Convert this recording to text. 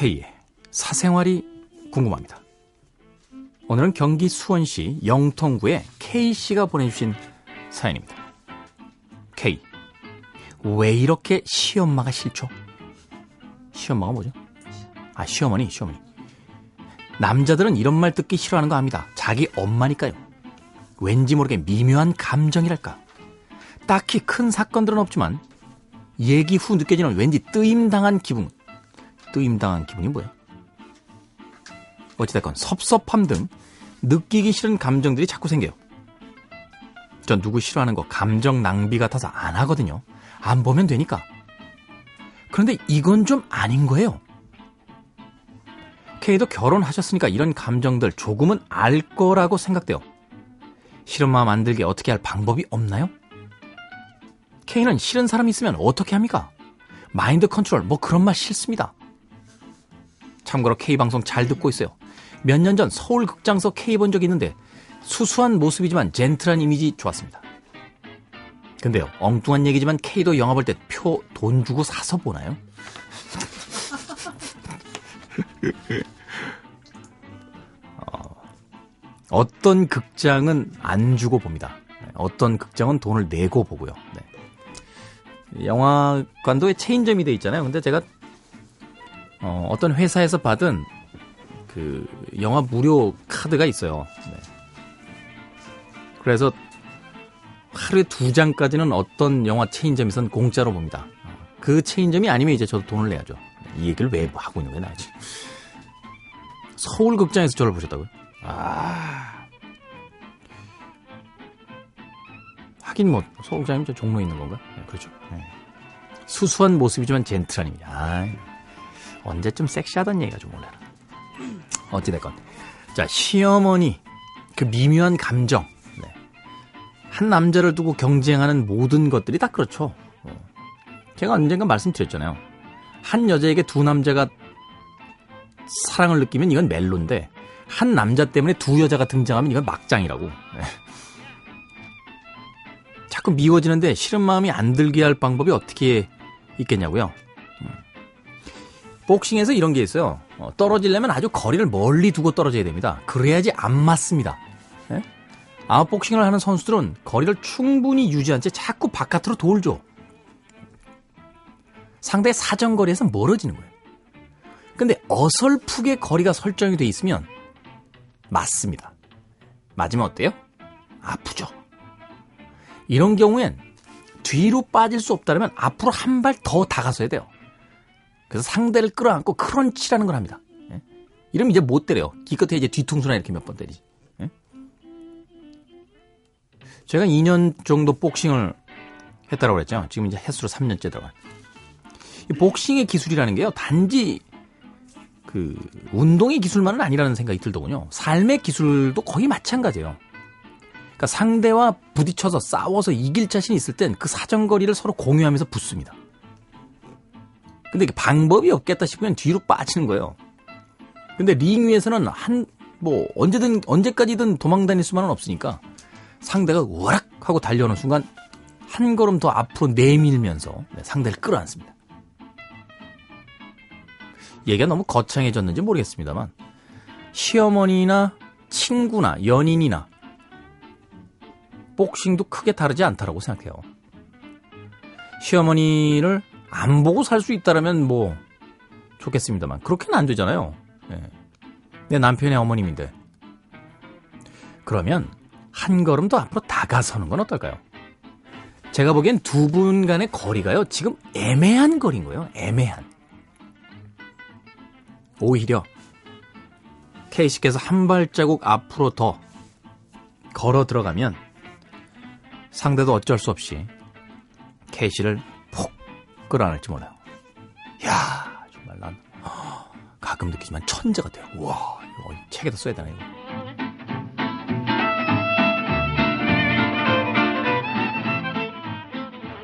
K의 사생활이 궁금합니다. 오늘은 경기 수원시 영통구의 K씨가 보내주신 사연입니다. K. 왜 이렇게 시엄마가 싫죠? 시엄마가 뭐죠? 아, 시어머니, 시어머니. 남자들은 이런 말 듣기 싫어하는 거 압니다. 자기 엄마니까요. 왠지 모르게 미묘한 감정이랄까. 딱히 큰 사건들은 없지만 얘기 후 느껴지는 왠지 뜨임당한 기분. 뜨임당한 기분이 뭐야? 어찌됐건 섭섭함 등 느끼기 싫은 감정들이 자꾸 생겨요. 전 누구 싫어하는 거 감정 낭비 같아서 안 하거든요. 안 보면 되니까. 그런데 이건 좀 아닌 거예요. K도 결혼하셨으니까 이런 감정들 조금은 알 거라고 생각돼요. 싫은 마음 안 들게 어떻게 할 방법이 없나요? K는 싫은 사람이 있으면 어떻게 합니까? mind control 뭐 그런 말 싫습니다. 참고로 K 방송 잘 듣고 있어요. 몇 년 전 서울 극장서 K 본 적이 있는데 수수한 모습이지만 gentle한 이미지 좋았습니다. 근데요, 엉뚱한 얘기지만 K도 영화 볼 때 표 돈 주고 사서 보나요? 어떤 극장은 안 주고 봅니다. 네, 어떤 극장은 돈을 내고 보고요. 네. 영화관도에 체인점이 돼 있잖아요. 근데 제가 어, 떤 회사에서 받은 그 영화 무료 카드가 있어요. 네. 그래서 하루에 두 장까지는 어떤 영화 체인점에선 공짜로 봅니다. 그 체인점이 아니면 이제 저도 돈을 내야죠. 이 얘기를 왜 하고 있는 거야, 나 지금. 서울 극장에서 저를 보셨다고요? 아. 하긴 뭐, 서울 극장이면 저 종로에 있는 건가? 네, 그렇죠. 네. 수수한 모습이지만 젠틀한 입니다. 아, 언제쯤 섹시하던 얘기가 좀 올라라. 어찌됐건. 자, 시어머니. 그 미묘한 감정. 네. 한 남자를 두고 경쟁하는 모든 것들이 다 그렇죠. 어. 제가 언젠가 말씀드렸잖아요. 한 여자에게 두 남자가 사랑을 느끼면 이건 멜로인데 한 남자 때문에 두 여자가 등장하면 이건 막장이라고. 네. 자꾸 미워지는데 싫은 마음이 안 들게 할 방법이 어떻게 있겠냐고요. 음. 복싱에서 이런 게 있어요. 어, 떨어지려면 아주 거리를 멀리 두고 떨어져야 됩니다. 그래야지 안 맞습니다. 네? 아웃복싱을 하는 선수들은 거리를 충분히 유지한 채 자꾸 바깥으로 돌죠. 상대 사정거리에서 멀어지는 거예요. 근데 어설프게 거리가 설정이 돼 있으면 맞습니다. 맞으면 어때요? 아프죠. 이런 경우엔 뒤로 빠질 수 없다면 앞으로 한 발 더 다가서야 돼요. 그래서 상대를 끌어안고 크런치라는 걸 합니다. 예? 이러면 이제 못 때려요. 기껏해 이제 뒤통수나 이렇게 몇 번 때리지. 예? 제가 2년 정도 복싱을 했다고 그랬죠. 지금 이제 횟수로 3년째 들어간. 복싱의 기술이라는 게요. 단지 그 운동의 기술만은 아니라는 생각이 들더군요. 삶의 기술도 거의 마찬가지예요. 그러니까 상대와 부딪혀서 싸워서 이길 자신이 있을 땐 그 사정거리를 서로 공유하면서 붙습니다. 근데 방법이 없겠다 싶으면 뒤로 빠지는 거예요. 근데 링 위에서는 한 뭐 언제든 언제까지든 도망 다닐 수만은 없으니까 상대가 우락 하고 달려오는 순간 한 걸음 더 앞으로 내밀면서 네, 상대를 끌어안습니다. 얘기가 너무 거창해졌는지 모르겠습니다만 시어머니나 친구나 연인이나 복싱도 크게 다르지 않다라고 생각해요. 시어머니를 안 보고 살 수 있다라면 뭐 좋겠습니다만 그렇게는 안 되잖아요. 네. 내 남편의 어머님인데 그러면 한 걸음 더 앞으로 다가서는 건 어떨까요? 제가 보기엔 두 분 간의 거리가요 지금 애매한 거리인 거예요. 애매한. 오히려 K씨께서 한 발자국 앞으로 더 걸어 들어가면 상대도 어쩔 수 없이 폭 끌어안을지 몰라요. 야 정말 난 가끔 느끼지만 천재 같아요. 와 이거 책에다 써야 되나 이거.